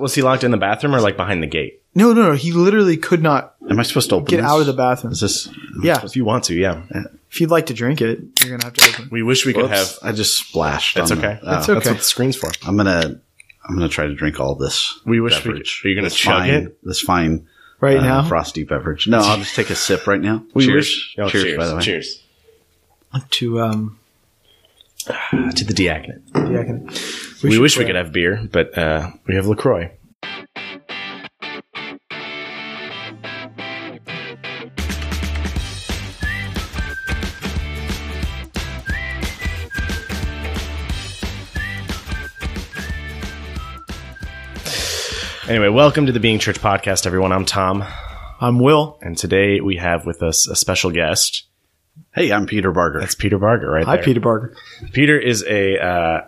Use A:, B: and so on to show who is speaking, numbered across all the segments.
A: Was he locked in the bathroom or like behind the gate?
B: No, no, no. He literally could not
C: Am I supposed to open
B: get
C: this?
B: out of the bathroom.
C: Is this?
B: Yeah.
A: If you want to, yeah.
B: If you'd like to drink it, you're gonna have to open.
A: We wish we could
C: Whoops,
A: have.
C: I just splashed.
A: That's
C: on
A: okay.
C: the-
B: That's
C: oh.
B: okay.
A: That's what the screen's for.
C: I'm gonna. I'm gonna try to drink all this.
A: We wish we could.
C: beverage.
A: Are you going to
C: This
A: chug
C: fine,
A: it?
C: This fine
B: Right
C: uh,
B: now,
C: frosty beverage. No, I'll just take a sip right now.
A: We
C: cheers.
A: wish. Oh,
C: cheers,
A: cheers.
C: By the way.
A: Cheers.
B: to um,
A: To the diaconate.
B: I can,
A: We, wish we could have beer, but uh, we have LaCroix. Anyway, welcome to the Being Church podcast, everyone. I'm Tom,
B: I'm Will.
A: and today we have with us a special guest.
C: Hey, I'm Peter Barger.
A: That's Peter Barger, right
B: Hi,
A: there.
B: Peter Barger.
A: Peter is a, uh,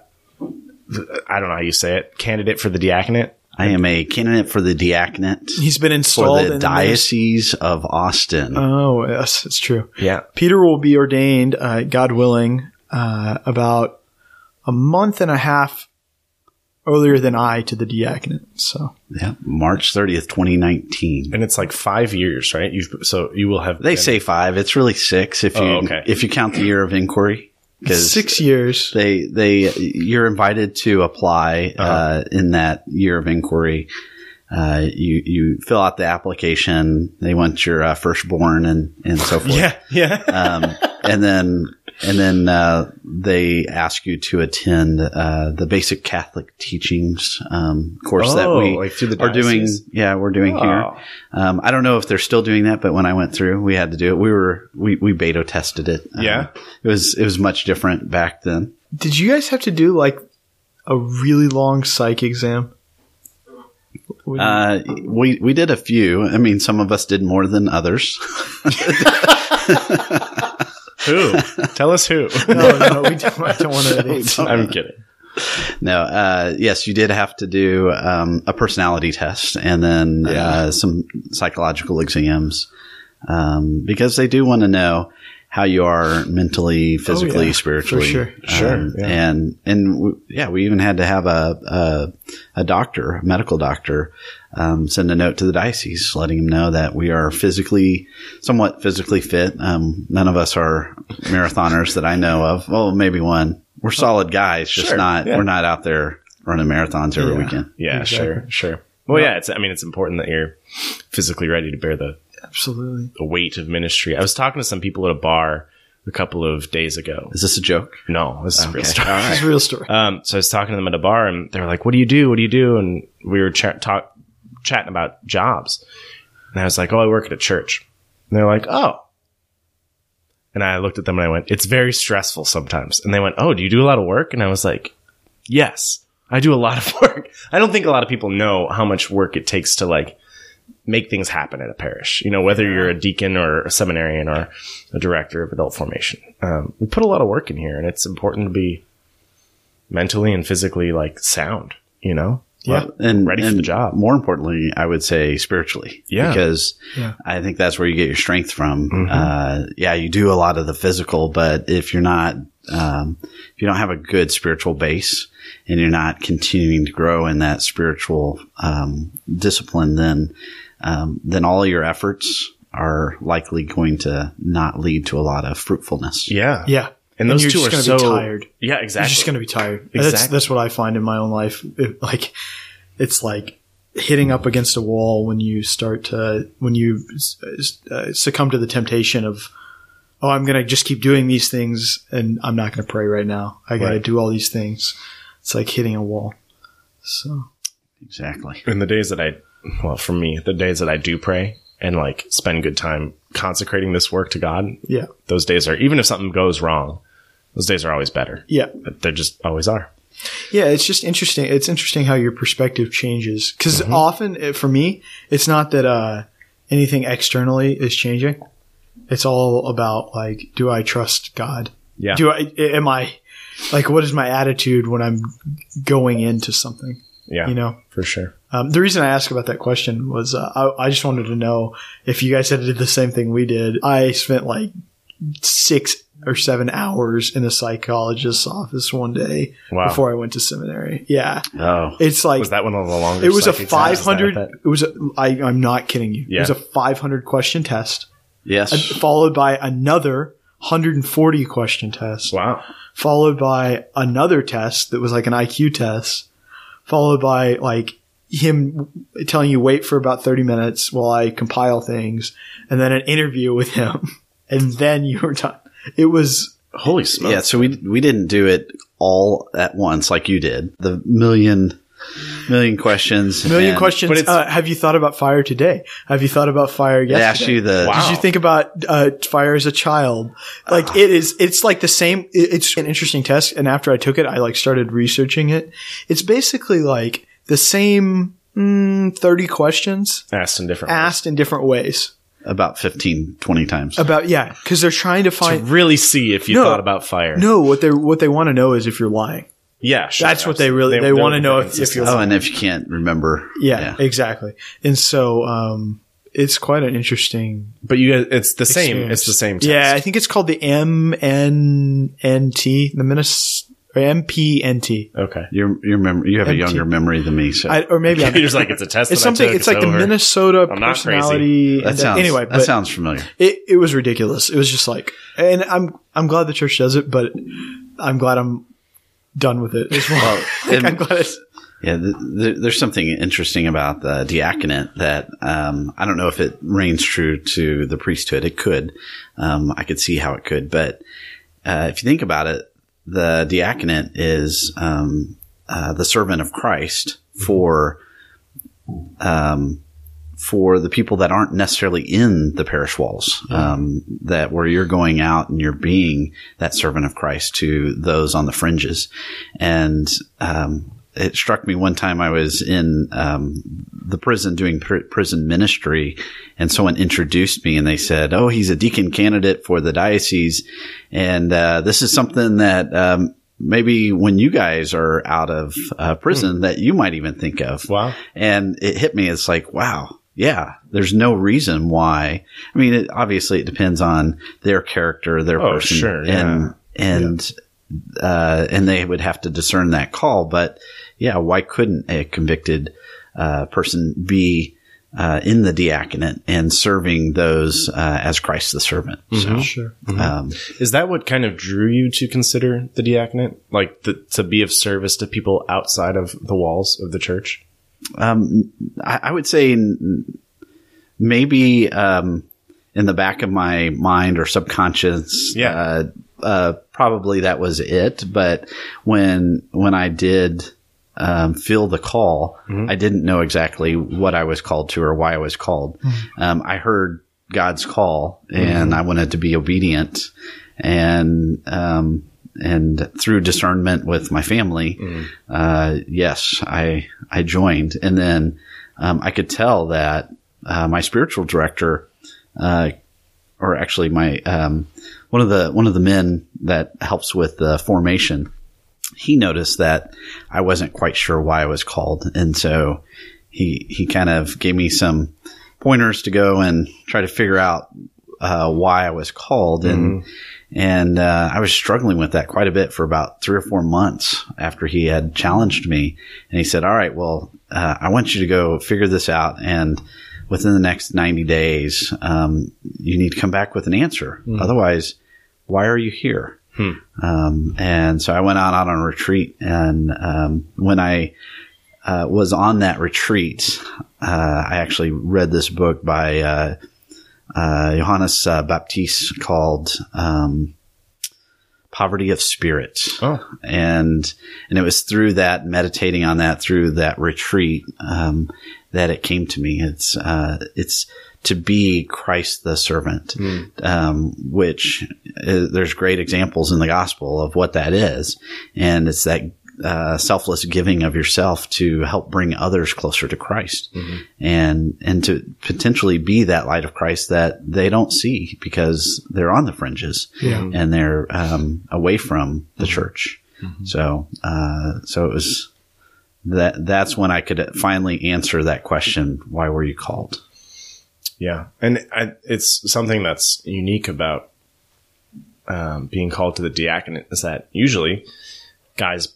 A: I don't know how you say it, candidate for the diaconate.
C: I am a candidate for the diaconate
B: He's been
C: for
B: installed
C: the
B: in the
C: Diocese of Austin.
B: Oh, yes, it's true.
A: Yeah.
B: Peter will be ordained, uh, God willing, uh, about a month and a half earlier than I to the diaconate. So
C: yeah, March 30th, 2019.
A: And it's like five years, right? You've, so you will have.
C: They
A: been-
C: say five. It's really six if you
A: Oh, okay.
C: if you count the year of inquiry. Because
B: six years.
C: they they you're invited to apply uh
A: Uh-huh.
C: in that year of inquiry. Uh, you you fill out the application. They want your uh, firstborn and and so forth.
A: Yeah, yeah.
C: um, and then and then uh, they ask you to attend uh, the basic Catholic teachings um, course that
A: Oh,
C: we
A: like the
C: are doing. Yeah, we're doing here.
A: Oh.
C: Um, I don't know if they're still doing that, but when I went through, we had to do it. We were we we beta tested it. Um,
A: Yeah?
C: it was it was much different back then.
B: Did you guys have to do like a really long psych exam? What do you-
C: Uh, we we did a few. I mean, some of us did more than others.
A: who? Tell us who.
B: no, no, we don't, I don't want to.
A: I'm kidding.
C: No, uh, yes, you did have to do um, a personality test and then uh, some psychological exams um, because they do want to know how you are mentally, physically,
B: yeah,
C: spiritually.
B: for sure.
A: Sure,
C: Um,
A: yeah.
C: And and w- yeah, we even had to have a a, a doctor, a medical doctor, um, send a note to the diocese letting them know that we are physically, somewhat physically fit. Um, none of us are marathoners that I know of. Well, maybe one. We're solid guys, just
A: Sure,
C: not.
A: yeah.
C: We're not out there running marathons every
B: Yeah.
C: weekend.
A: Yeah,
B: Exactly.
A: sure, sure. Well, yeah, it's. I mean, it's important that you're physically ready to bear the,
B: Absolutely.
A: the weight of ministry. I was talking to some people at a bar a couple of days ago.
C: Is this a joke?
A: No, this is a real story.
C: All
B: It's
C: right.
B: a real story.
A: Um, so I was talking to them at a bar, and they were like, "What do you do? What do you do?" And we were chat talk chatting about jobs, and I was like, "Oh, I work at a church." And they're like, "Oh." And I looked at them and I went, "It's very stressful sometimes." And they went, "Oh, do you do a lot of work?" And I was like, "Yes, I do a lot of work." I don't think a lot of people know how much work it takes to like make things happen at a parish. You know, whether you're a deacon or a seminarian or a director of adult formation, um, we put a lot of work in here, and it's important to be mentally and physically like sound. You know,
B: Yeah.
C: and
A: Ready for the job.
C: More importantly, I would say spiritually.
A: Yeah.
C: because
B: Yeah.
C: I think that's where you get your strength from.
A: Mhm.
C: Uh, yeah, you do a lot of the physical, but if you're not, um, if you don't have a good spiritual base and you're not continuing to grow in that spiritual um, discipline, then um, then all your efforts are likely going to not lead to a lot of fruitfulness.
A: yeah,
B: Yeah.
A: And those
B: you're
A: two
B: just
A: are
B: gonna
A: so
B: be tired.
A: Yeah, exactly.
B: You're just going to be tired. That's, that's what I find in my own life. It, like, it's like hitting up against a wall when you start to, when you uh, succumb to the temptation of, oh, I'm going to just keep doing these things and I'm not going to pray right now. I got to
A: Right.
B: do all these things. It's like hitting a wall. So,
C: Exactly.
A: in the days that I, well, for me, the days that I do pray and like spend good time consecrating this work to God,
B: yeah.
A: those days are even if something goes wrong, those days are always better.
B: Yeah.
A: They just always are.
B: Yeah, it's just interesting. It's interesting how your perspective changes because
A: Mm-hmm.
B: often eh, for me, it's not that uh, anything externally is changing. It's all about like, do I trust God?
A: Yeah.
B: Do I? Am I like? What is my attitude when I'm going into something?
A: Yeah.
B: You know.
A: for sure.
B: Um, the reason I asked about that question was uh, I, I just wanted to know if you guys had did the same thing we did. I spent like six or seven hours in a psychologist's office one day
A: Wow.
B: before I went to seminary. Yeah,
C: Oh,
B: it's like
A: Was that one of the longest?
B: it was a five hundred. It was. A, I, I'm not kidding you. It was a five hundred question test,
C: yes.
B: followed by another 140 question test,
A: Wow.
B: followed by another test that was like an IQ test, followed by like him telling you wait for about 30 minutes while I compile things, and then an interview with him, and then you were done. It was
A: Holy smokes.
C: yeah. So we we didn't do it all at once like you did. The million million questions.
B: a million
C: and
B: questions.
A: but
B: Uh, have you thought about fire today? Have you thought about fire
C: They
B: yesterday?
C: ask you the
A: Wow.
B: Did you think about uh, fire as a child? Like it is, it's like the same. It's an interesting test, and after I took it, I like started researching it. It's basically like the same mm, thirty questions
A: Asked in different ways.
B: asked in different ways
C: about 15, 20 times.
B: about yeah, because they're trying to
A: to
B: find.
A: really see if you
B: No.
A: thought about fire.
B: No, what they what they want to know is if you're lying.
A: Yeah, sure.
B: That's what they really- they
A: they're
B: wanna know if- if you're-
C: Oh, and if you can't remember,
B: Yeah, exactly. And so um, it's quite an interesting.
A: But you, it's the same. It's the same test.
B: Yeah, I think it's called the MNNT, the Minnes or MPNT.
A: Okay.
C: your your memory, you have a younger memory than me, so
B: I, or maybe I'm,
A: just like, it's a test.
B: it's
A: that I
B: something.
A: took,
B: It's like the. Minnesota
A: I'm not crazy.
B: personality.
C: that sounds
B: anyway,
C: that sounds familiar.
B: it, it was ridiculous. It was just like, and I'm I'm glad the church does it, but I'm glad I'm done with it as well. like, glad it's
C: Yeah, th- th- there's something interesting about the diaconate that um, I don't know if it reigns true to the priesthood. It could. Um, I could see how it could, but uh, if you think about it, the diaconate is um, uh, the servant of Christ for um, for the people that aren't necessarily in the parish walls. Um, that where you're going out and you're being that servant of Christ to those on the fringes, and um, it struck me one time I was in um, the prison doing pr- prison ministry, and someone introduced me, and they said, "Oh, he's a deacon candidate for the diocese, and uh, this is something that." Um, Maybe when you guys are out of uh, prison, that you might even think of.
A: Wow.
C: And it hit me. It's like, wow, yeah, there's no reason why. I mean, it, obviously it depends on their character, their
A: Oh,
C: person,
A: sure,
C: and and uh, and they would have to discern that call. But yeah, why couldn't a convicted uh, person be uh, in the diaconate and serving those uh, as Christ the servant? So,
B: sure.
C: um,
A: Is that what kind of drew you to consider the diaconate? Like the, to be of service to people outside of the walls of the church?
C: Um, I, I would say maybe um, in the back of my mind or subconscious,
A: Yeah.
C: uh, uh, probably that was it. But when when I did um, feel the call, I didn't know exactly what I was called to or why I was called. Um, I heard God's call, and I wanted to be obedient, and um, and through discernment with my family, uh, yes, I I joined, and then um, I could tell that uh, my spiritual director, uh, or actually my um, one of the one of the men that helps with the formation, he noticed that I wasn't quite sure why I was called, and so he he kind of gave me some pointers to go and try to figure out uh, why I was called, and and uh, I was struggling with that quite a bit for about three or four months after he had challenged me, and he said, "All right, well, uh, I want you to go figure this out, and within the next ninety days, um, you need to come back with an answer. Otherwise, why are you here?" Um, and so I went out on a retreat, and um, when I uh, was on that retreat, uh, I actually read this book by uh, Johannes uh, Baptiste called um, "Poverty of Spirit,"
A: Oh,
C: and and it was through that meditating on that through that retreat um, that it came to me. It's uh, it's to be Christ the servant, um, which uh, there's great examples in the gospel of what that is, and it's that. Uh, selfless giving of yourself to help bring others closer to Christ, and and to potentially be that light of Christ that they don't see because they're on the fringes
B: Yeah.
C: and they're um, away from the church. So, uh, so it was that. That's when I could finally answer that question: Why were you called?
A: yeah. And I, it's something that's unique about um, being called to the diaconate is that usually guys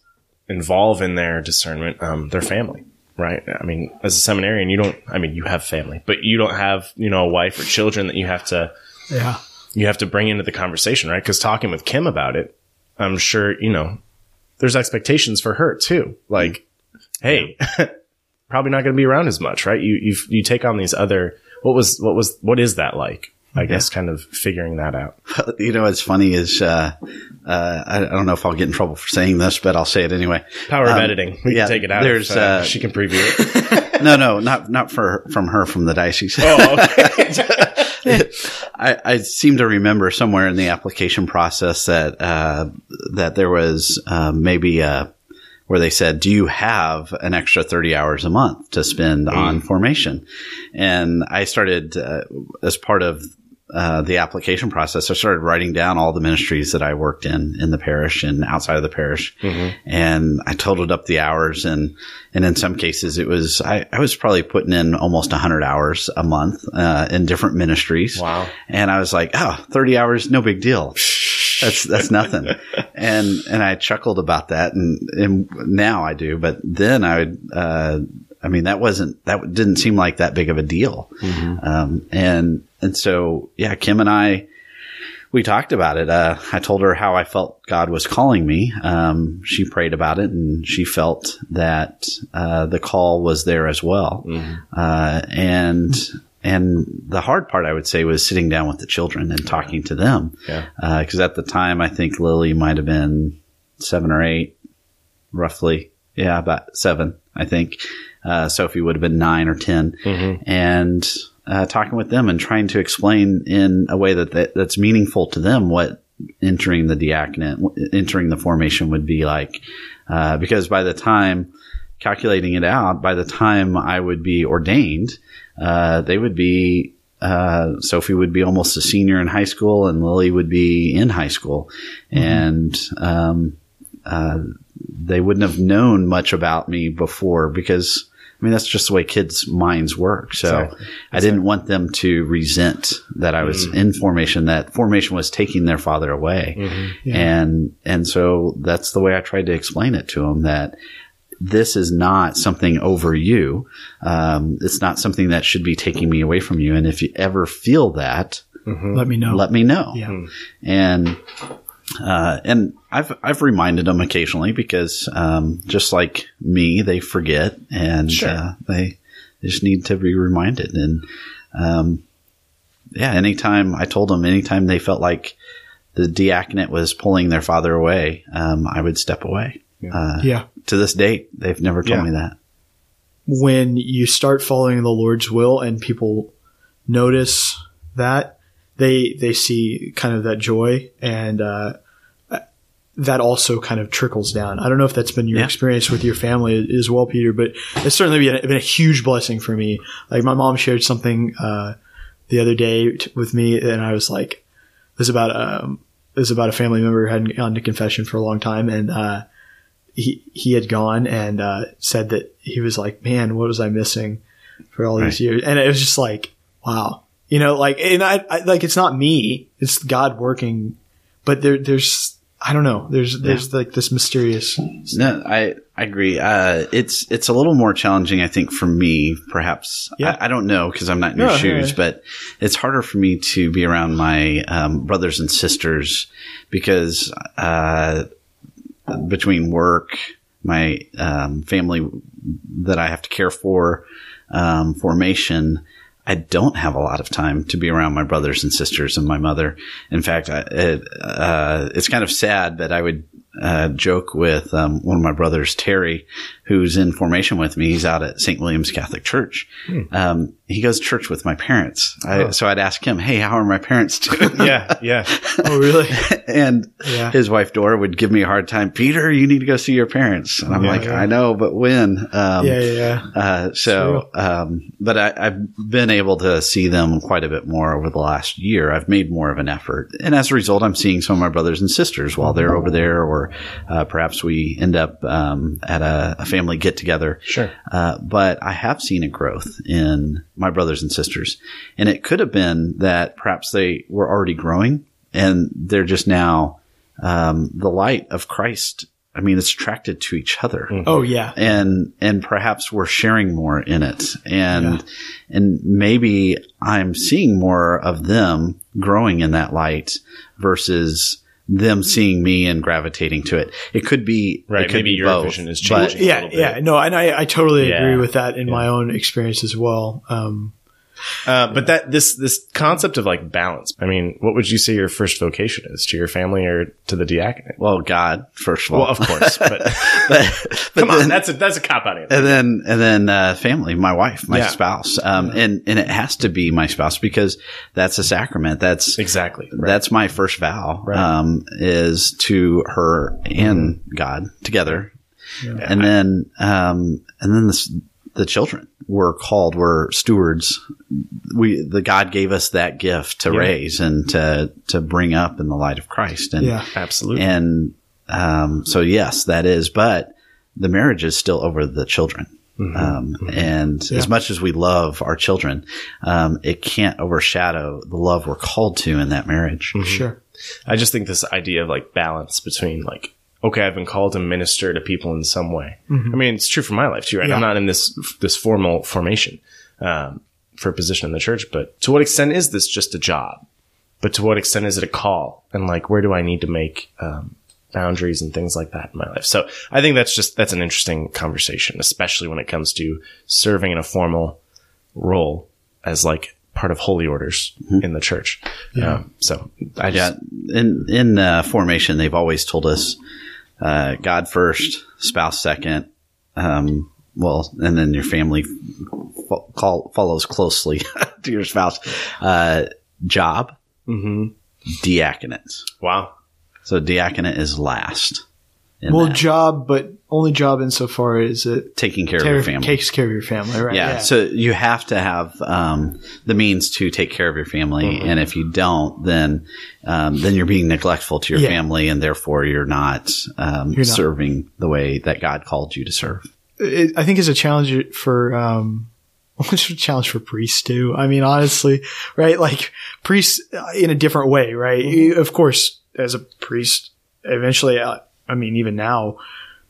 A: involve in their discernment um, their family, right? I mean, as a seminarian, you don't. I mean, you have family, but you don't have you know a wife or children that you have to
B: Yeah.
A: you have to bring into the conversation, right? Because talking with Kim about it, I'm sure you know there's expectations for her too. Like, hey, probably not going to be around as much, right? You you you take on these other. What was what was what is that like? I guess kind of figuring that out.
C: You know, what's funny is, uh, uh, I, I don't know if I'll get in trouble for saying this, but I'll say it anyway.
A: Power of
C: Um,
A: editing. We
C: yeah,
A: can take it out.
C: there's,
A: if, uh,
C: uh,
A: she can preview it.
C: no, no, not, not for, from her, from the diocese.
A: oh, okay.
C: I, I seem to remember somewhere in the application process that uh, that there was uh, maybe uh, where they said, "Do you have an extra thirty hours a month to spend on formation?" And I started uh, as part of uh, the application process. I started writing down all the ministries that I worked in in the parish and outside of the parish, and I totaled up the hours. and And in some cases, it was I, I was probably putting in almost hundred hours a month uh, in different ministries.
A: Wow.
C: And I was like, oh, 30 hours, no big deal. That's, that's nothing. and, and I chuckled about that. And, and now I do, but then I would, uh, I mean, that wasn't, that didn't seem like that big of a deal. Um, and, and so, yeah, Kim and I, we talked about it. Uh, I told her how I felt God was calling me. Um, she prayed about it and she felt that, uh, the call was there as well. Uh, and, and the hard part, I would say, was sitting down with the children and talking to them.
A: Yeah.
C: Because at the time, I think Lily might have been seven or eight, roughly. Yeah, about seven, I think. Uh, Sophie would have been nine or 10 And uh, talking with them and trying to explain in a way that, that that's meaningful to them what entering the diaconate, entering the formation would be like. Uh, because by the time calculating it out, by the time I would be ordained, uh, they would be uh, Sophie would be almost a senior in high school, and Lily would be in high school, and um, uh, they wouldn't have known much about me before because. I mean, that's just the way kids' minds work. So
A: Exactly.
C: I didn't want them to resent that I was mm. in formation, that formation was taking their father away. Mm-hmm. And, and so that's the way I tried to explain it to them that this is not something over you. Um, it's not something that should be taking me away from you. And if you ever feel that, mm-hmm.
B: Let me know.
C: let me know.
B: yeah.
C: And, uh, and I've, I've reminded them occasionally because, um, just like me, they forget and,
A: Sure.
C: uh, they just need to be reminded. And, um, yeah, anytime I told them, anytime they felt like the diaconate was pulling their father away, um, I would step away. Uh,
B: Yeah.
C: to this date, they've never told
A: Yeah.
C: me that.
B: when you start following the Lord's will and people notice that, they they see kind of that joy and uh, that also kind of trickles down. I don't know if that's been your
C: Yeah.
B: experience with your family as well, Peter, but it's certainly been, been a huge blessing for me. Like my mom shared something uh, the other day t- with me, and I was like, "It was about um, it was about a family member who hadn't gone to confession for a long time, and uh, he he had gone and uh, said that he was like, man, what was I missing for all these years? And it was just like, wow, you know, like, and I, I like it's not me, it's God working, but there there's I don't know, there's there's like this mysterious,
C: No, I, I agree. Uh, it's, it's a little more challenging, I think, for me, perhaps.
B: Yeah.
C: I, I don't know because I'm not in your
B: yeah,
C: shoes,
B: yeah.
C: but it's harder for me to be around my, um, brothers and sisters because, uh, between work, my, um, family that I have to care for, um, formation, I don't have a lot of time to be around my brothers and sisters and my mother. In fact, I, it, uh, it's kind of sad that I would uh, joke with um, one of my brothers, Terry, who's in formation with me. He's out at St. William's Catholic Church. Um, he goes to church with my parents. I, So I'd ask him, "Hey, how are my parents doing?"
A: yeah, yeah.
B: oh really?
C: and
B: Yeah.
C: his wife Dora would give me a hard time. Peter, you need to go see your parents. And I'm
A: Yeah,
C: like,
B: yeah.
C: I know, but when? Um,
B: yeah, yeah, yeah.
C: uh, so, um, but I, I've been able to see them quite a bit more over the last year. I've made more of an effort, and as a result, I'm seeing some of my brothers and sisters while they're over there, or uh, perhaps we end up um, at a, a family get together.
A: Sure.
C: Uh, but I have seen a growth in my brothers and sisters, and it could have been that perhaps they were already growing and they're just now um, the light of Christ. I mean, it's attracted to each other
B: Oh yeah.
C: and and perhaps we're sharing more in it and and maybe i'm seeing more of them growing in that light versus them seeing me and gravitating to it it could be
A: Right,
C: it could
A: maybe
C: be
A: your
C: both,
A: vision is
C: but-
A: changing. a
B: Yeah,
A: little bit.
B: yeah, no, and I, I totally
A: Yeah.
B: agree with that in my own experience as well. Um,
A: Uh, but that this this concept of like balance. I mean, what would you say your first vocation is to your family or to the diaconate?
C: well god first of all
A: Well, of course, but
C: but, but
A: come on, that's a that's a cop out answer.
C: and then and then uh, family, my wife, my
A: Yeah.
C: spouse, um, and and it has to be my spouse because that's a sacrament. That's
A: Exactly. Right.
C: That's my first vow.
A: Right.
C: Um, is to her and God together, and then um, and then this, the children were called. We're stewards. We the God gave us that gift to
A: Yeah.
C: raise and to to bring up in the light of Christ. And
B: yeah,
A: Absolutely.
C: and um, so yes, that is. But the marriage is still over the children. Um, and
B: Yeah.
C: as much as we love our children, um, it can't overshadow the love we're called to in that marriage.
B: sure.
A: I just think this idea of like balance between like, okay, I've been called to minister to people in some way. I mean, it's true for my life too, right?
B: Yeah.
A: I'm not in this this formal formation um, for a position in the church, but to what extent is this just a job? But to what extent is it a call? And like, where do I need to make um, boundaries and things like that in my life? So I think that's just that's an interesting conversation, especially when it comes to serving in a formal role as like part of holy orders in the church. Um, so I just,
C: Yeah, in in uh, formation, they've always told us uh, God first, spouse second. Um, well, and then your family fo- call, follows closely to your spouse. Uh, job,
A: Mhm.
C: diaconate.
A: Wow.
C: So diaconate is last.
B: Well,
C: that.
B: job, but only job insofar as it
C: taking care of your family.
B: takes care of your family, right?
C: yeah. So you have to have um, the means to take care of your family,
B: Mm-hmm.
C: and if you don't, then um, then you're being neglectful to your
B: Yeah.
C: family, and therefore you're not, um,
B: You're not.
C: serving the way that God called you to serve.
B: it, I think it's a challenge for um, it's a challenge for priests too. I mean, honestly, right? Like priests in a different way, right? You- Of course, as a priest, eventually, uh, I mean, even now,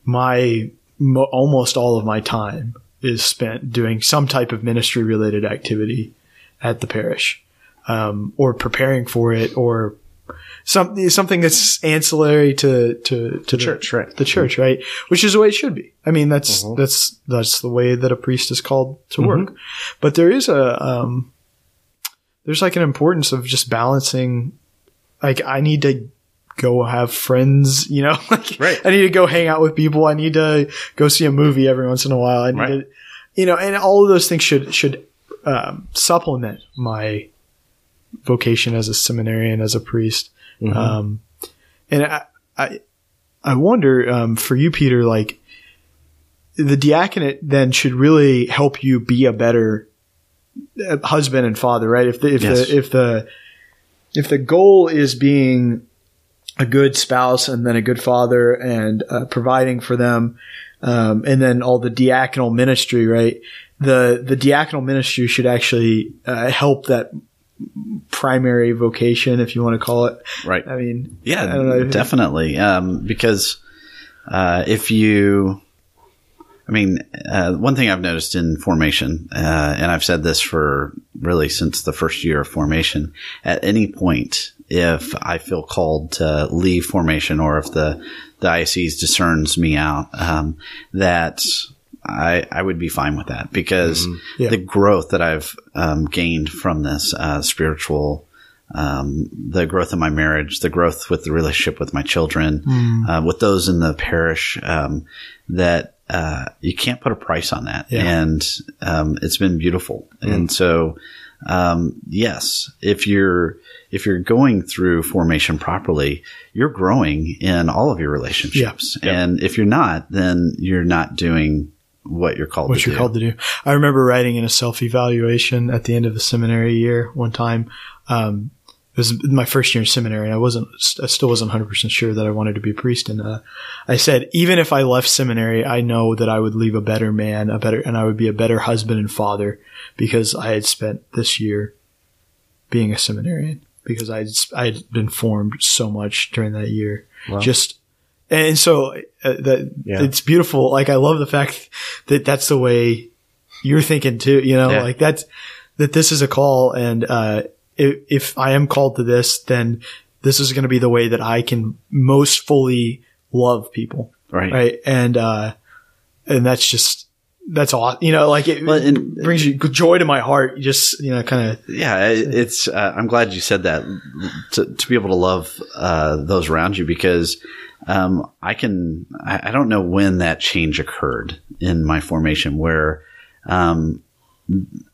B: my mo- almost all of my time is spent doing some type of ministry related activity at the parish, um, or preparing for it, or something something that's ancillary to to to the
A: church, right.
B: The church, right? Which is the way it should be. I mean, that's
A: Mm-hmm.
B: that's that's the way that a priest is called to work. But there is a um, there's like an importance of just balancing. Like, I need to go have friends, you know. Like,
A: Right.
B: I need to go hang out with people. I need to go see a movie every once in a while. I need
A: Right.
B: to, you know, and all of those things should should um, supplement my vocation as a seminarian, as a priest. Um, and I, I, I wonder um, for you, Peter, like the diaconate then should really help you be a better uh, husband and father, right? If the if
C: Yes.
B: the if the if the goal is being a good spouse and then a good father and uh, providing for them, um, and then all the diaconal ministry, right? The the diaconal ministry should actually uh, help that primary vocation, if you want to call it.
C: Right.
B: I mean,
C: Yeah,
B: I
C: definitely. Um, because uh, if you, I mean, uh, one thing I've noticed in formation, uh, and I've said this for really since the first year of formation, at any point, if I feel called to leave formation or if the diocese discerns me out, um, that I, I would be fine with that because
B: Yeah.
C: the growth that I've um, gained from this uh, spiritual um, the growth of my marriage, the growth with the relationship with my children, uh, with those in the parish, um, that uh, you can't put a price on that.
B: Yeah.
C: And um, it's been beautiful. And so, um, yes, if you're if you're going through formation properly, you're growing in all of your relationships. And if you're not, then you're not doing what you're called
B: what
C: to
B: you're
C: do.
B: called to do. I remember writing in a self evaluation at the end of the seminary year one time. Um, it was my first year in seminary, and I wasn't, I still wasn't 100 percent sure that I wanted to be a priest. And uh, I said, even if I left seminary, I know that I would leave a better man, a better, and I would be a better husband and father because I had spent this year being a seminarian. because I I had been formed so much during that year. Just and so uh, that
A: Yeah.
B: it's beautiful. Like I love the fact that that's the way you're thinking too. You know,
C: Yeah.
B: like that's that this is a call, and uh, if, if I am called to this, then this is going to be the way that I can most fully love people,
C: Right.
B: right? And uh, and that's just that's awesome. You know, like it,
C: Well, and-
B: brings you joy to my heart. Just you know, kind of
C: Yeah, it's. Uh, I'm glad you said that to, to be able to love uh, those around you because um, I can. I, I don't know when that change occurred in my formation where um,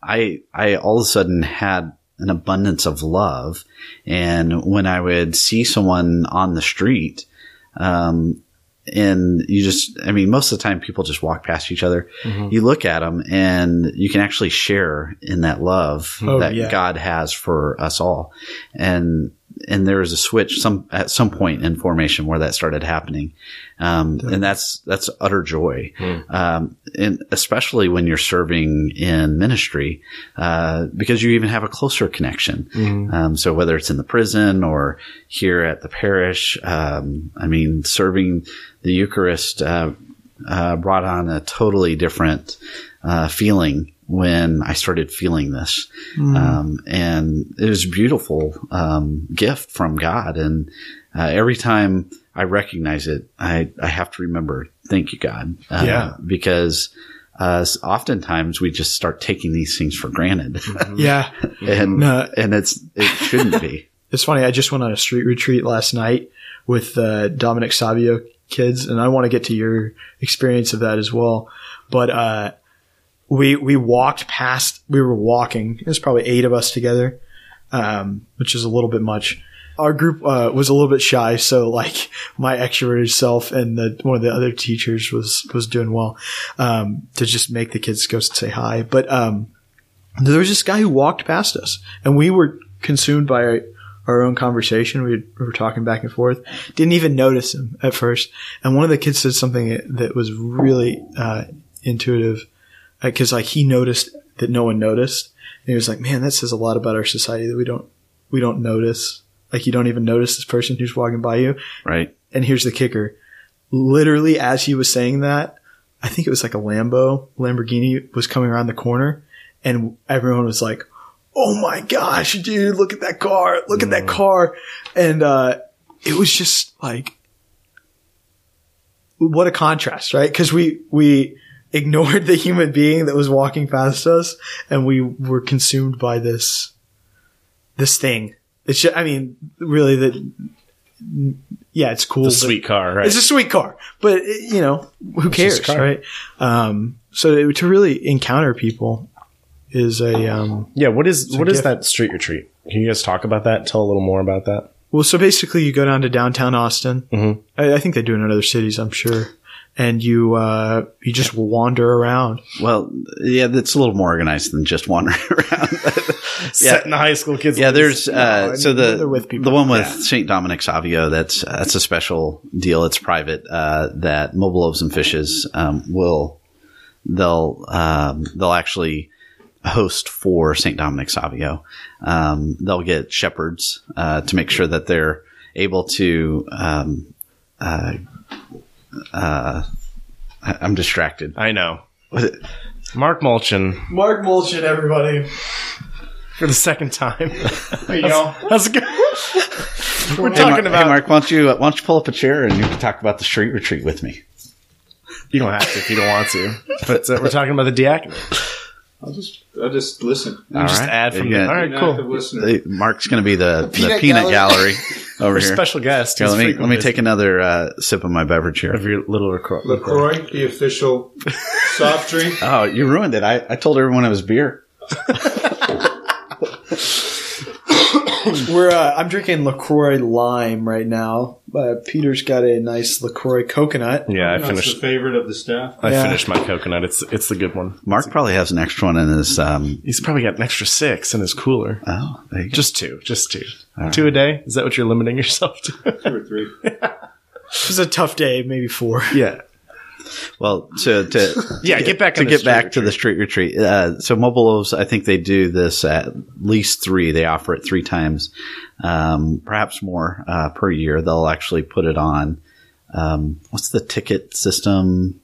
C: I I all of a sudden had an abundance of love, and when I would see someone on the street. Um, and you just, I mean, most of the time people just walk past each other. You look at them and you can actually share in that love
B: Oh,
C: that
B: yeah.
C: God has for us all. And, and there was a switch some, at some point in formation where that started happening. Um, and that's, that's utter joy. Um, and especially when you're serving in ministry, uh, because you even have a closer connection. Um, so whether it's in the prison or here at the parish, um, I mean, serving the Eucharist, uh, uh, brought on a totally different uh, feeling when I started feeling this, um, and it was a beautiful um, gift from God. And uh, every time I recognize it, I I have to remember, thank you, God, uh,
A: Yeah.
C: because. Uh, oftentimes we just start taking these things for granted,
B: yeah.
C: and
B: No.
C: and it's it shouldn't be.
B: It's funny. I just went on a street retreat last night with uh, Dominic Savio kids, and I want to get to your experience of that as well. But uh, we we walked past. We were walking. There's probably eight of us together, um, which is a little bit much. Our group uh, was a little bit shy, so like my extroverted self and the one of the other teachers was was doing well um, to just make the kids go say hi. But um, there was this guy who walked past us, and we were consumed by our, our own conversation. We, we were talking back and forth. Didn't even notice him at first. And one of the kids said something that was really uh, intuitive because like he noticed that no one noticed. And he was like, "Man, that says a lot about our society that we don't we don't notice. Like you don't even notice this person who's walking by you."
C: Right?
B: And here's the kicker. Literally as he was saying that, I think it was like a Lambo, Lamborghini was coming around the corner and everyone was like, Oh my gosh, dude, look at that car. Look at that car. And, uh, it was just like, what a contrast, right? Cause we, we ignored the human being that was walking past us and we were consumed by this, this thing. It's just, I mean, really that, yeah, it's cool.
A: The sweet car, right?
B: it's a sweet car, but it- you know who cares,
A: just a car.
B: right? Um, so to really encounter people is a um,
A: yeah. What is what is
B: gift.
A: that street retreat? Can you guys talk about that? Tell a little more about that.
B: well. So basically, you go down to downtown Austin.
A: Mhm.
B: I, I think they do it in other cities, I'm sure. And you uh, you just wander around.
C: Well, yeah, that's a little more organized than just wandering around.
A: Set in the high school kids.
C: Yeah, there's uh,
B: I
C: so the
B: with
C: the one with
A: Yeah.
C: Saint Dominic Savio. That's that's a special deal. It's private. Uh, that Mobile Loaves and Fishes um, will they'll um, they'll actually host for Saint Dominic Savio. Um, they'll get shepherds uh, to make sure that they're able to. Uh, I- I'm distracted.
A: I know. Mark Molchen
B: Mark Molchen, everybody.
A: for the second time.
B: There you go.
A: How's it going? We're
C: Hey,
A: talking
C: Mark,
A: about.
C: hey, Mark, why don't you why don't you pull up a chair and you can talk about the street retreat with me?
A: You don't have to if you don't want to. But uh, we're talking about the diaconate.
D: I'll just I'll just listen.
C: All
A: just
C: right.
A: add from
C: Yeah.
A: the. All right, cool.
D: listener.
C: Mark's going to be the, the peanut,
B: Peanut
C: gallery, over here.
A: special guest.
C: Here,
A: is
C: let me let me take another uh, sip of my beverage here.
A: of your little LaCroix.
D: Lacroix, the official soft drink.
C: Oh, you ruined it! I, I told everyone it was beer.
B: We're uh, I'm drinking Lacroix lime right now. Uh, Peter's got a nice Lacroix coconut.
A: Yeah, I
D: That's
A: finished.
D: the favorite of the staff.
A: I
B: Yeah.
A: finished my coconut. It's it's the good one.
C: Mark probably has an extra one in his. Um,
A: He's probably got an extra six in his cooler.
C: oh, there you go.
A: Just two. Just two. Two a day. Is that what you're limiting yourself to?
D: Two or three.
B: It was a tough day, maybe four.
A: yeah.
C: Well, to to
A: Yeah, get back
C: to
A: the
C: get
A: street
C: back to the
A: retreat.
C: street retreat. Uh, so mobile loaves, I think they do this at least three. They offer it three times, um, perhaps more uh, per year. They'll actually put it on. Um, what's the ticket system?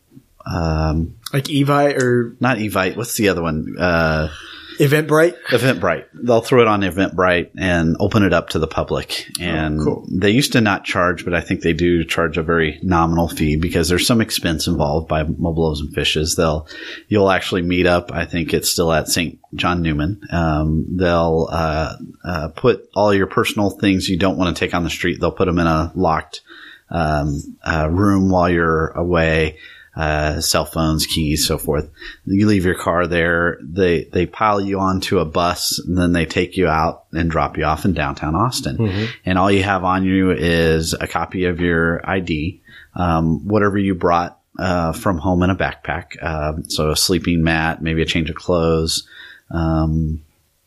C: Um,
B: Like Evite or
C: not Evite. What's the other one? Uh,
B: Eventbrite.
C: Eventbrite. They'll throw it on Eventbrite and open it up to the public. And
B: cool.
C: they used to not charge, but I think they do charge a very nominal fee because there's some expense involved by Mobile Loaves and Fishes. They'll, you'll actually meet up. I think it's still at St. John Neumann. Um, they'll, uh, uh, put all your personal things you don't want to take on the street. They'll put them in a locked, um, uh, room while you're away. Uh, cell phones, keys, so forth. You leave your car there. They they pile you onto a bus, and then they take you out and drop you off in downtown Austin. And all you have on you is a copy of your ID, um, whatever you brought uh, from home in a backpack. Um, so a sleeping mat, maybe a change of clothes. Um,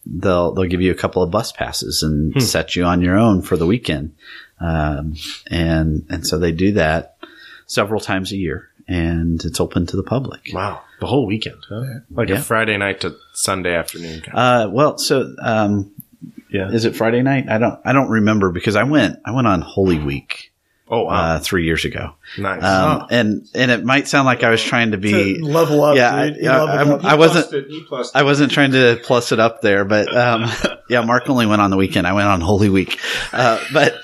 C: they'll they'll give you a couple of bus passes and set you on your own for the weekend. Um, and and so they do that several times a year, and it's open to the public.
A: Wow, the whole weekend, huh? Like
C: Yeah.
A: a Friday night to Sunday afternoon. Kind
C: Uh, well, so um,
A: yeah.
C: is it Friday night? I don't I don't remember because I went I went on Holy Week
A: oh wow,
C: uh, three years ago,
A: nice.
C: um, and and it might sound like I was trying to be
B: To level up,
C: Yeah,
B: dude. You
C: I-
B: leveled
C: I'm-
B: up.
C: I wasn't-
D: it-
C: I wasn't trying to plus it up there, but um, yeah, Mark only went on the weekend. I went on Holy Week, uh, but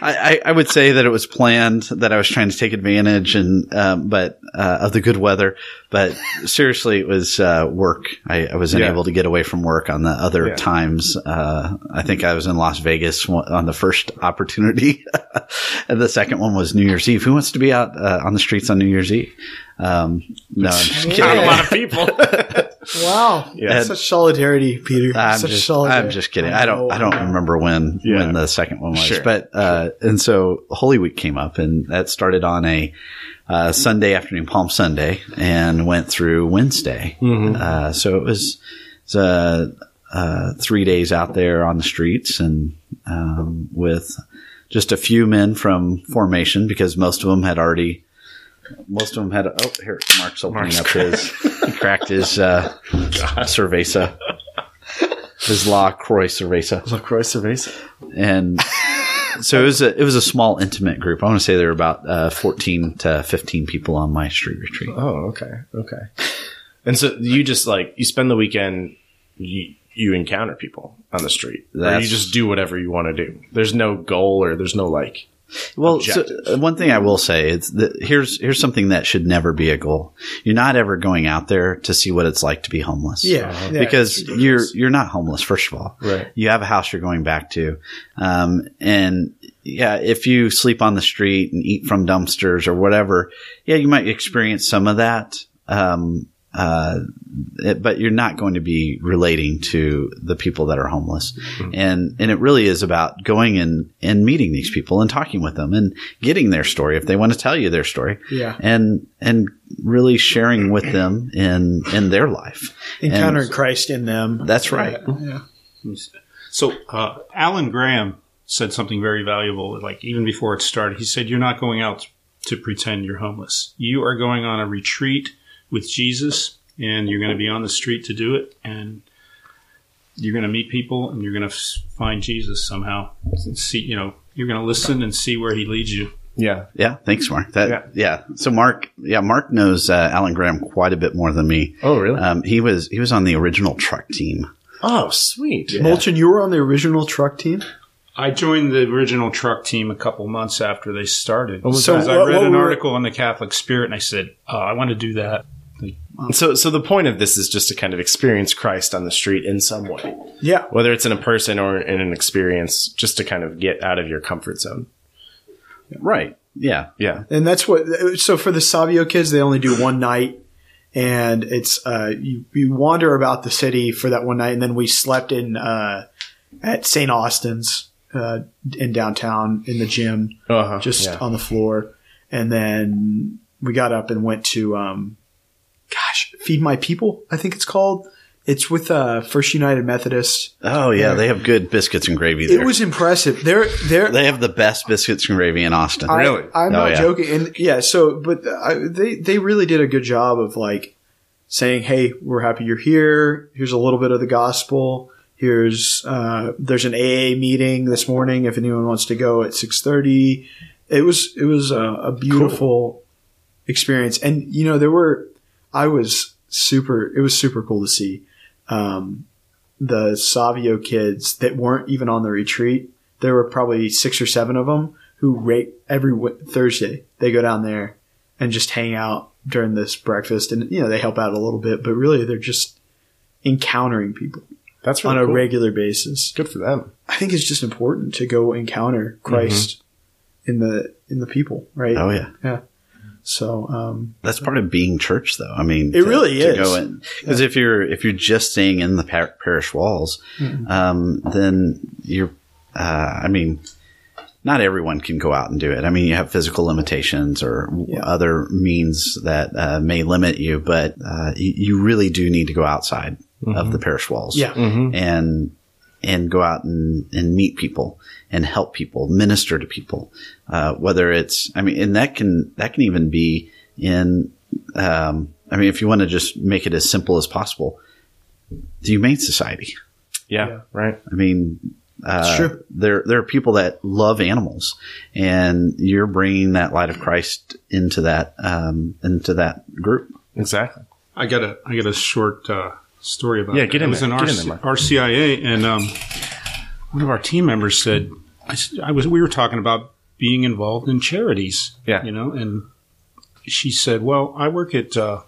C: I, I, would say that it was planned that I was trying to take advantage and um, but uh, of the good weather. But seriously, it was uh, work. I, I was
A: Yeah.
C: unable to get away from work on the other
A: Yeah.
C: times. Uh, I think I was in Las Vegas on the first opportunity, and the second one was New Year's Eve. Who wants to be out uh, on the streets on New Year's Eve? Um, no, I'm just kidding.
A: Not a lot of people.
B: Wow.
A: Yeah.
B: Such solidarity, Peter.
C: I'm
B: Such
C: just,
B: solidarity.
C: I'm just kidding. I don't, I don't remember when,
A: Yeah.
C: when the second one was,
A: Sure.
C: but, uh, and so Holy Week came up and that started on a, uh, Sunday afternoon, Palm Sunday and went through Wednesday. Uh, so it was, it was, uh, uh, three days out there on the streets and, um, with just a few men from formation because most of them had already, most of them had, A, oh, here, Mark's opening
A: Mark's
C: up his, he cracked his, uh, cerveza. His La Croix cerveza
A: La Croix Cerveza.
C: and so it was a it was a small intimate group. I want to say there were about uh, fourteen to fifteen people on my street retreat.
A: Oh, okay, okay. And so you just like you spend the weekend, you you encounter people on the street, you just do whatever you want to do. There's no goal, or there's no like.
C: Well, so, uh, one thing I will say is that here's here's something that should never be a goal. You're not ever going out there to see what it's like to be homeless.
B: Yeah. yeah,
C: because you're you're not homeless first of all.
A: Right.
C: You have a house you're going back to, um, and yeah, if you sleep on the street and eat from dumpsters or whatever, yeah, you might experience some of that. Um, uh, it, but you're not going to be relating to the people that are homeless, and and it really is about going and and meeting these people and talking with them and getting their story if they want to tell you their story,
B: Yeah.
C: and and really sharing with them in in their life.
B: encountering
C: And
B: Christ in them.
C: that's right.
B: Yeah.
E: So uh, Alan Graham said something very valuable. Like even before it started, he said, "You're not going out to pretend you're homeless. You are going on a retreat with Jesus, and you're going to be on the street to do it, and you're going to meet people, and you're going to find Jesus somehow. And see, you know, you're going to listen and see where He leads you."
A: Yeah,
C: Yeah, thanks, Mark. That
A: Yeah.
C: yeah. So Mark, yeah, Mark knows uh, Alan Graham quite a bit more than me.
A: Oh, really?
C: Um, he was he was on the original truck team.
A: oh, sweet.
B: Molchen, you were on the original truck team.
E: I joined the original truck team a couple months after they started.
B: So
E: Because I read an article on the Catholic Spirit, and I said, oh, "I want to do that."
A: So, so the point of this is just to kind of experience Christ on the street in some way,
B: Yeah.
A: whether it's in a person or in an experience, just to kind of get out of your comfort zone.
C: Right. Yeah.
A: Yeah.
B: And that's what, so for the Savio kids, they only do one night. And it's, uh, you, you wander about the city for that one night. And then we slept in, uh, at St. Austin's, uh, in downtown in the gym,
A: Uh-huh.
B: just
A: yeah.
B: on the floor. And then we got up and went to, um, gosh, Feed My People, I think it's called It's with uh, First United Methodist.
C: Oh yeah, they have good biscuits and gravy there.
B: It was impressive. They're they're
C: they have the best biscuits and gravy in Austin.
B: I,
A: Really?
B: I'm
C: Oh,
B: not
C: yeah.
B: joking. And yeah, so but I, they they really did a good job of like saying, "Hey, we're happy you're here. Here's a little bit of the gospel. Here's uh, there's an AA meeting this morning if anyone wants to go at 6:30." It was it was a, a beautiful experience, and you know there were I was super. It was super cool to see um, the Savio kids that weren't even on the retreat. There were probably six or seven of them who rate every w- Thursday. They go down there and just hang out during this breakfast, and you know they help out a little bit, but really they're just encountering people
A: That's really
B: on a
A: cool.
B: regular basis.
A: Good for them.
B: I think it's just important to go encounter Christ in the in the people, right?
C: oh yeah, yeah.
B: So um,
C: that's part of being church, though. I mean,
B: It really is.
C: because if you're if you're just staying in the par- parish walls,
B: Mm-hmm.
C: um, then you're. Uh, I mean, not everyone can go out and do it. I mean, you have physical limitations or
B: Yeah.
C: other means that uh, may limit you, but uh, you, you really do need to go outside of the parish walls.
B: yeah,
C: and and go out and, and meet people and help people, minister to people. Uh, whether it's, I mean, and that can that can even be in. Um, I mean, if you want to just make it as simple as possible, the Humane Society.
A: Yeah,
B: Yeah.
A: right.
C: I mean, uh,
B: It's true.
C: there there are people that love animals, and you're bringing that light of Christ into that um, into that group.
A: Exactly.
E: I got a I got a short uh, story about.
A: Yeah,
E: that.
A: get in
E: It was
A: there.
E: an
A: Get in
E: RC,
A: there,
E: RCIA, and um, one of our team members said, "I was we were talking about being involved in charities.
A: Yeah.
E: you know, and she said, "Well, I work at uh,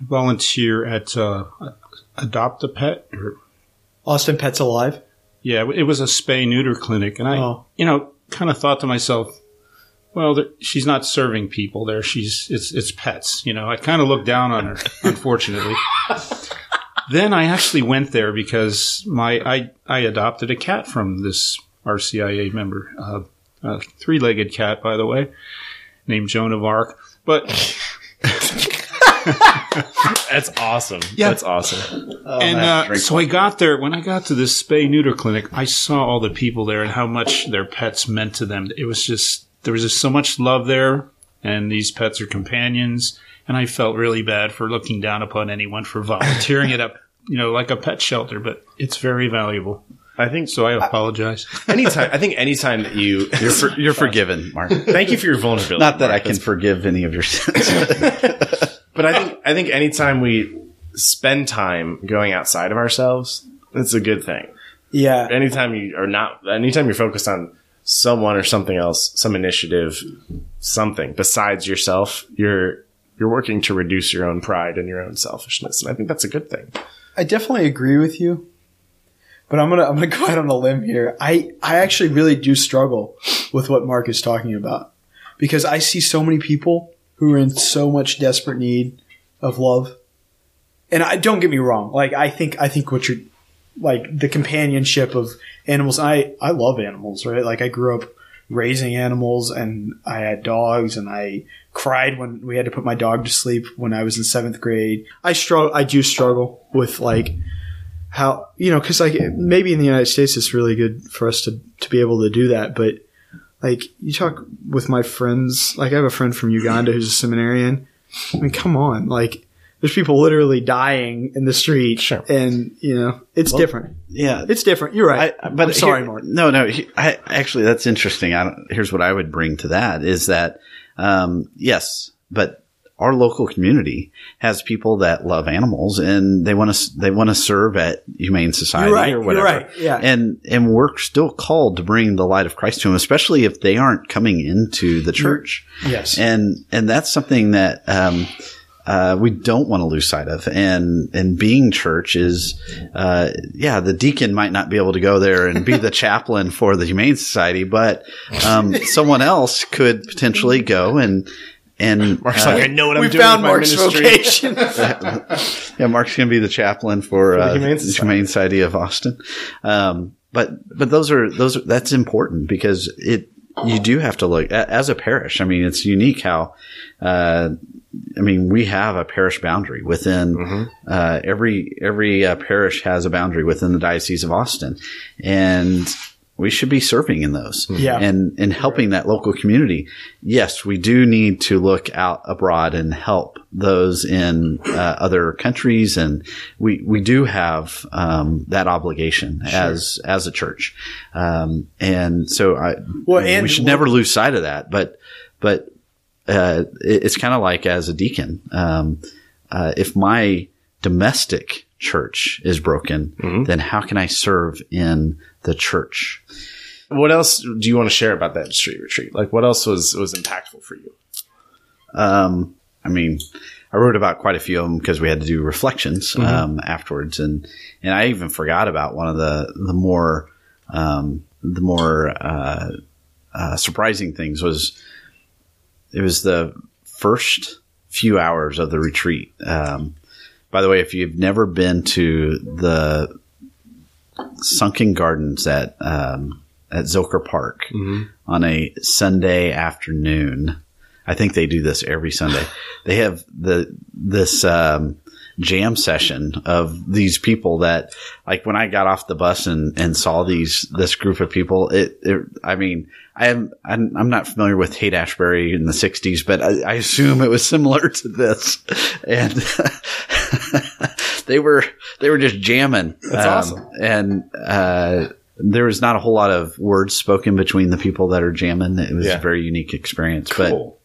E: I volunteer at uh, Adopt a Pet or
B: Austin Pets Alive.
E: Yeah, it was a spay neuter clinic, and I,
B: Oh.
E: you know, kind of thought to myself, well, she's not serving people there. She's it's it's pets. You know, I kind of looked down on her, unfortunately. then I actually went there because my I I adopted a cat from this RCIA member, uh, a three-legged cat, by the way, named Joan of Arc. But
A: That's awesome.
E: Yeah.
A: That's awesome.
E: and uh, so I got there. When I got to this spay neuter clinic, I saw all the people there and how much their pets meant to them. It was just there was just so much love there, and these pets are companions. And I felt really bad for looking down upon anyone for volunteering it up, you know, like a pet shelter. But it's very valuable.
A: I think
E: So I apologize.
A: anytime. I think anytime that you.
C: You're for, you're forgiven, Mark.
A: thank you for your vulnerability.
C: Not that I
A: Mark.
C: can forgive any of your sins.
A: But I think I think anytime we spend time going outside of ourselves, it's a good thing.
B: Yeah,
A: Anytime you are not, anytime you're focused on someone or something else, some initiative, something besides yourself, you're you're working to reduce your own pride and your own selfishness, and I think that's a good thing.
B: I definitely agree with you. But I'm gonna I'm gonna go out on a limb here. I I actually really do struggle with what Mark is talking about because I see so many people who are in so much desperate need of love. And I don't get me wrong. Like I think I think what you're like the companionship of animals. I I love animals, right? Like I grew up raising animals and I had dogs and I cried when we had to put my dog to sleep when I was in seventh grade. I struggle. I do struggle with like how you know because like maybe in the United States it's really good for us to to be able to do that, but like you talk with my friends. Like I have a friend from Uganda who's a seminarian. I mean, come on, like. There's people literally dying in the street,
A: Sure.
B: and you know it's different.
C: yeah,
B: It's different. You're right.
C: I, but
B: I'm sorry,
C: here-
B: Mark.
C: No, no. I, actually, that's interesting. I don't, here's what I would bring to that is that, um, yes, but our local community has people that love animals and they want to they want to serve at Humane Society
B: right.
C: or whatever.
B: right. Yeah.
C: And and we're still called to bring the light of Christ to them, especially if they aren't coming into the church.
B: Yes.
C: And and that's something that um, uh, we don't want to lose sight of. And and being church is, uh, yeah, the deacon might not be able to go there and be the chaplain for the Humane Society, but um, someone else could potentially go and and
A: Mark's
C: uh,
A: like, I know what I'm doing.
B: we found
A: with my
B: Mark's
A: ministry."
B: vocation.
C: yeah, Mark's going to be the chaplain for,
A: the
C: uh,
A: Humane
C: the
A: Society.
C: Humane Society of Austin. Um, but but those are those are, that's important because it you do have to look as a parish. I mean, it's unique how uh, I mean, we have a parish boundary within uh, every every uh, parish has a boundary within the diocese of Austin, and we should be serving in those.
B: Yeah.
C: and and helping that local community. Yes, we do need to look out abroad and help those in uh, other countries, and we we do have um, that obligation as as a church, um, and so I
B: Well,
C: we
B: and-
C: should never lose sight of that. But but uh, it- it's kind of like as a deacon, um, uh, if my domestic church is broken, then how can I serve in the church?
A: What else do you want to share about that street retreat? Like, what else was was impactful for you?
C: Um, I mean, I wrote about quite a few of them because we had to do reflections um, afterwards, and and I even forgot about one of the the more um, the more uh, uh, surprising things was it was the first few hours of the retreat. Um, by the way, if you've never been to the sunken gardens at um, at Zilker Park on a Sunday afternoon, I think they do this every Sunday. They have the this um, jam session of these people that, like, when I got off the bus and, and saw these this group of people, it, it I mean, I am I'm, I'm not familiar with Haight Ashbury in the '60s, but I, I assume it was similar to this, and they were they were just jamming.
A: That's awesome.
C: And uh, there was not a whole lot of words spoken between the people that are jamming. It was
A: Yeah.
C: a very unique experience, but
A: Cool.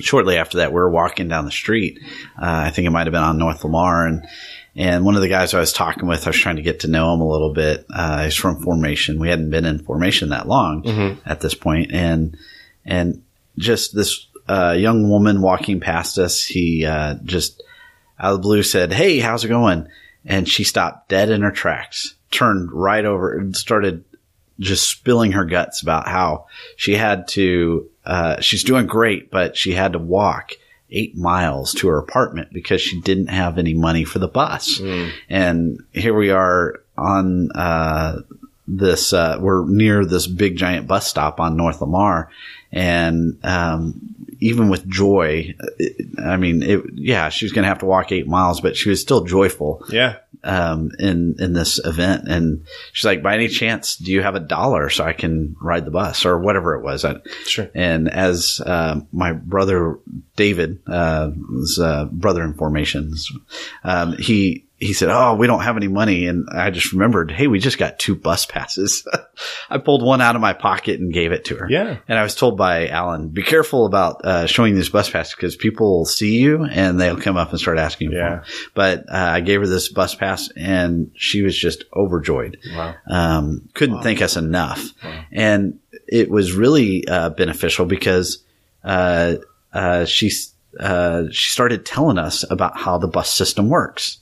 C: Shortly after that, we were walking down the street. Uh, I think it might have been on North Lamar, and and one of the guys I was talking with, I was trying to get to know him a little bit. Uh, he's from formation. We hadn't been in formation that long at this point, and and just this uh, young woman walking past us, he uh, just out of the blue said, "Hey, how's it going?" And she stopped dead in her tracks, turned right over, and started just spilling her guts about how she had to. Uh, she's doing great, but she had to walk eight miles to her apartment because she didn't have any money for the bus. And here we are on uh, this. Uh, we're near this big giant bus stop on North Lamar, and um, even with joy, it, I mean, it, yeah, she was going to have to walk eight miles, but she was still joyful
A: Yeah.
C: um, in in this event. And she's like, "By any chance, do you have a dollar so I can ride the bus or whatever it was?" I,
A: Sure.
C: And as uh, my brother David uh, was uh, brother in formations, um, he he said, "Oh, we don't have any money," and I just remembered, "Hey, we just got two bus passes." I pulled one out of my pocket and gave it to her.
A: Yeah.
C: And I was told by Alan, "Be careful about uh, showing these bus passes because people will see you and they'll come up and start asking
A: Yeah.
C: for them." But uh, I gave her this bus pass, and she was just overjoyed.
A: Wow.
C: Um, couldn't thank us enough, Wow. and it was really uh, beneficial because uh, uh, she uh, she started telling us about how the bus system works.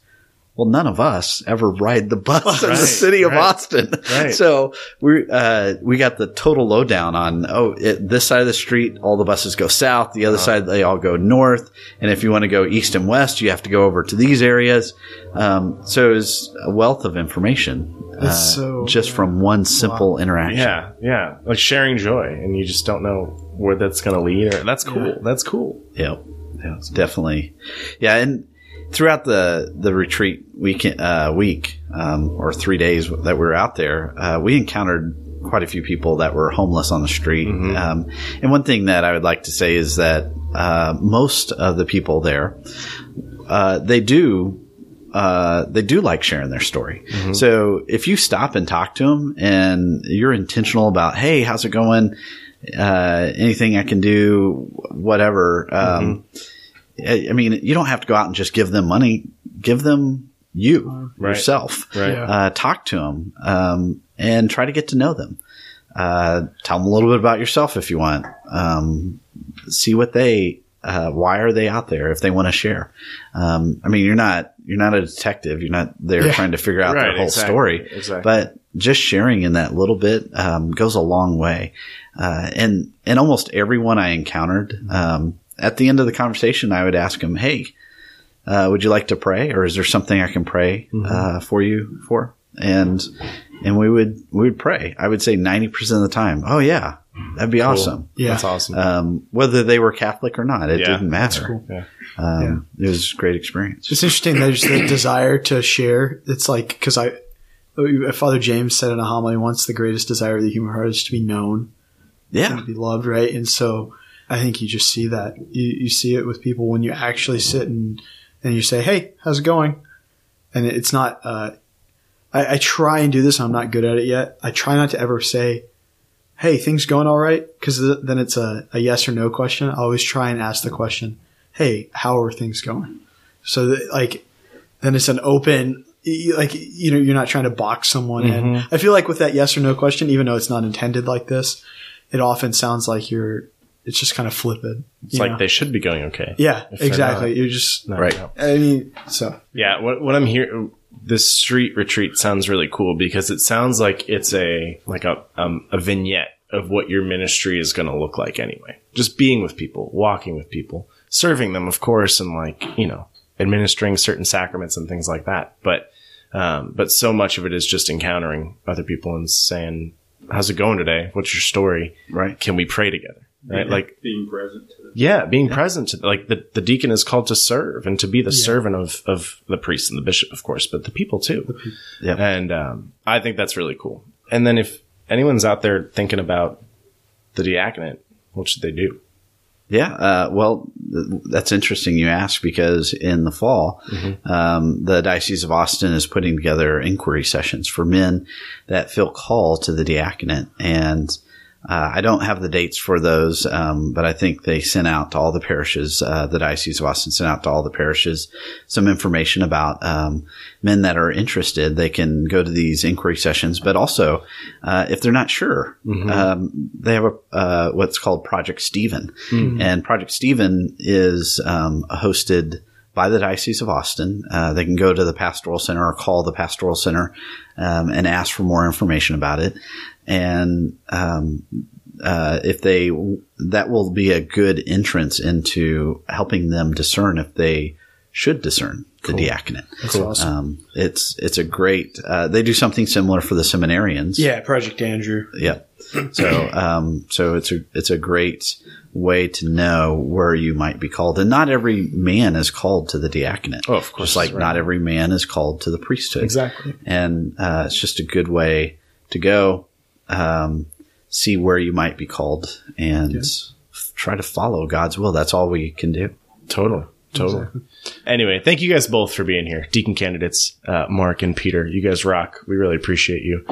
C: Well, none of us ever ride the bus in the city of
A: right,
C: Austin,
A: right.
C: so we uh, we got the total lowdown on oh it, this side of the street all the buses go south, the other side they all go north, and if you want to go east and west, you have to go over to these areas. Um, so it was a wealth of information uh,
B: so-
C: just from one simple interaction.
A: Yeah. Yeah. Like sharing joy, and you just don't know where that's going to lead. Or that's cool. That's cool.
C: Yep. Yeah, definitely. Yeah, and throughout the the retreat week uh, week um, or three days that we were out there, uh, we encountered quite a few people that were homeless on the street. Um, and one thing that I would like to say is that uh, most of the people there, uh, they do. Uh, they do like sharing their story. So if you stop and talk to them and you're intentional about, Hey, how's it going? Uh, anything I can do, whatever. Um, I I mean, you don't have to go out and just give them money. Give them you
A: Right.
C: yourself.
A: Right.
C: Uh, talk to them um, and try to get to know them. Uh, tell them a little bit about yourself if you want. Um, see what they. Uh, why are they out there if they want to share? Um, I mean, you're not you're not a detective. You're not there
B: Yeah.
C: trying to figure out their whole
A: exactly,
C: story.
A: exactly.
C: But just sharing in that little bit um, goes a long way. Uh, and and almost everyone I encountered um, at the end of the conversation, I would ask them, "Hey, uh, would you like to pray, or is there something I can pray uh, for you for?" And and we would we would pray. I would say ninety percent of the time, "Oh yeah, That'd be awesome.
B: Yeah.
A: That's awesome.
C: Um, whether they were Catholic or not, it
A: Yeah,
C: didn't matter.
B: cool.
A: yeah.
C: Um, It was a great experience.
B: It's interesting. There's the desire to share. It's like because I, Father James said in a homily once, the greatest desire of the human heart is to be known,
C: Yeah.
B: to be loved, right? And so I think you just see that. You, you see it with people when you actually sit and and you say, "Hey, how's it going?" And it's not. Uh, I, I try and do this. I'm not good at it yet. I try not to ever say, "Hey, things going all right?" Because th- then it's a, a yes or no question. I always try and ask the question, "Hey, how are things going?" So that, like, then it's an open. Like you know, you're not trying to box someone in. I feel like with that yes or no question, even though it's not intended like this, it often sounds like you're. It's just kind of flippant.
A: It's like
B: know?
A: they should be going okay.
B: Yeah,
A: if
B: exactly. You're just.
A: No,
C: Right.
A: no.
B: I mean, so
A: Yeah, what, what I'm hearing, this street retreat sounds really cool because it sounds like it's a like a um, a vignette of what your ministry is going to look like anyway. Just being with people, walking with people, serving them, of course, and like you know, administering certain sacraments and things like that. But um, but so much of it is just encountering other people and saying, "How's it going today? What's your story?
C: Right.
A: Can we pray together?" Right, like
D: being present to the
A: yeah, being present to like the, the deacon is called to serve and to be the servant of, of the priest and the bishop, of course, but the people too.
C: Yeah,
A: And um, I think that's really cool. And then if anyone's out there thinking about the diaconate, what should they do?
C: Yeah, uh, well, th- that's interesting you ask because in the fall, um, the Diocese of Austin is putting together inquiry sessions for men that feel called to the diaconate. And uh, I don't have the dates for those, um, but I think they sent out to all the parishes. Uh, the Diocese of Austin sent out to all the parishes some information about um, men that are interested. They can go to these inquiry sessions, but also uh, if they're not sure, um, they have a uh, what's called Project Stephen, and Project Stephen is um, hosted by the Diocese of Austin. Uh, they can go to the Pastoral Center or call the Pastoral Center um, and ask for more information about it. And um, uh, if they, that will be a good entrance into helping them discern if they should discern the diaconate.
B: that's awesome.
C: Um, it's it's a great. Uh, they do something similar for the seminarians.
B: yeah, Project Andrew.
C: Yeah. So, um, so it's a, it's a great way to know where you might be called. And not every man is called to the diaconate.
A: Oh, of course,
C: Just like
A: right.
C: not every man is called to the priesthood.
A: Exactly.
C: And, uh, it's just a good way to go, um, see where you might be called and f- try to follow God's will. That's all we can do.
A: Totally. Totally. Anyway, thank you guys both for being here. Deacon candidates, uh, Mark and Peter. You guys rock. We really appreciate you.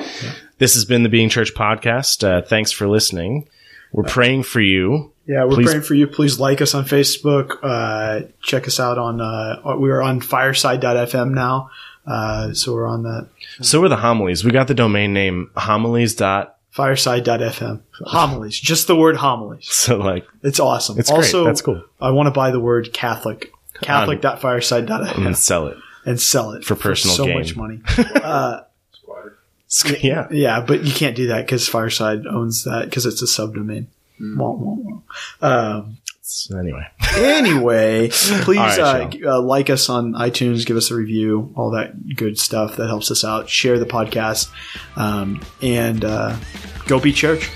A: This has been the Being Church podcast. Uh, thanks for listening. We're praying for you.
B: Yeah, we're
A: Please-
B: praying for you. Please like us on Facebook. Uh, check us out on. Uh, we are on Fireside.fm now, uh, so we're on that.
A: So are the homilies. We got the domain name homilies dot.
B: Fireside.fm. Homilies, just the word homilies.
A: So like,
B: It's awesome.
A: It's great.
B: also,
A: That's cool.
B: I want to buy the word Catholic. Catholic.fireside.fm
A: and sell it.
B: and sell it
A: For personal
B: so
A: gain.
B: much money. uh,
A: Yeah.
B: yeah, but you can't do that because Fireside owns that because it's a subdomain. Wah, wah, wah. Um,
A: So anyway,
B: anyway, please
A: right,
B: uh, uh, like us on iTunes, give us a review, all that good stuff that helps us out. Share the podcast, um, and uh, go be church.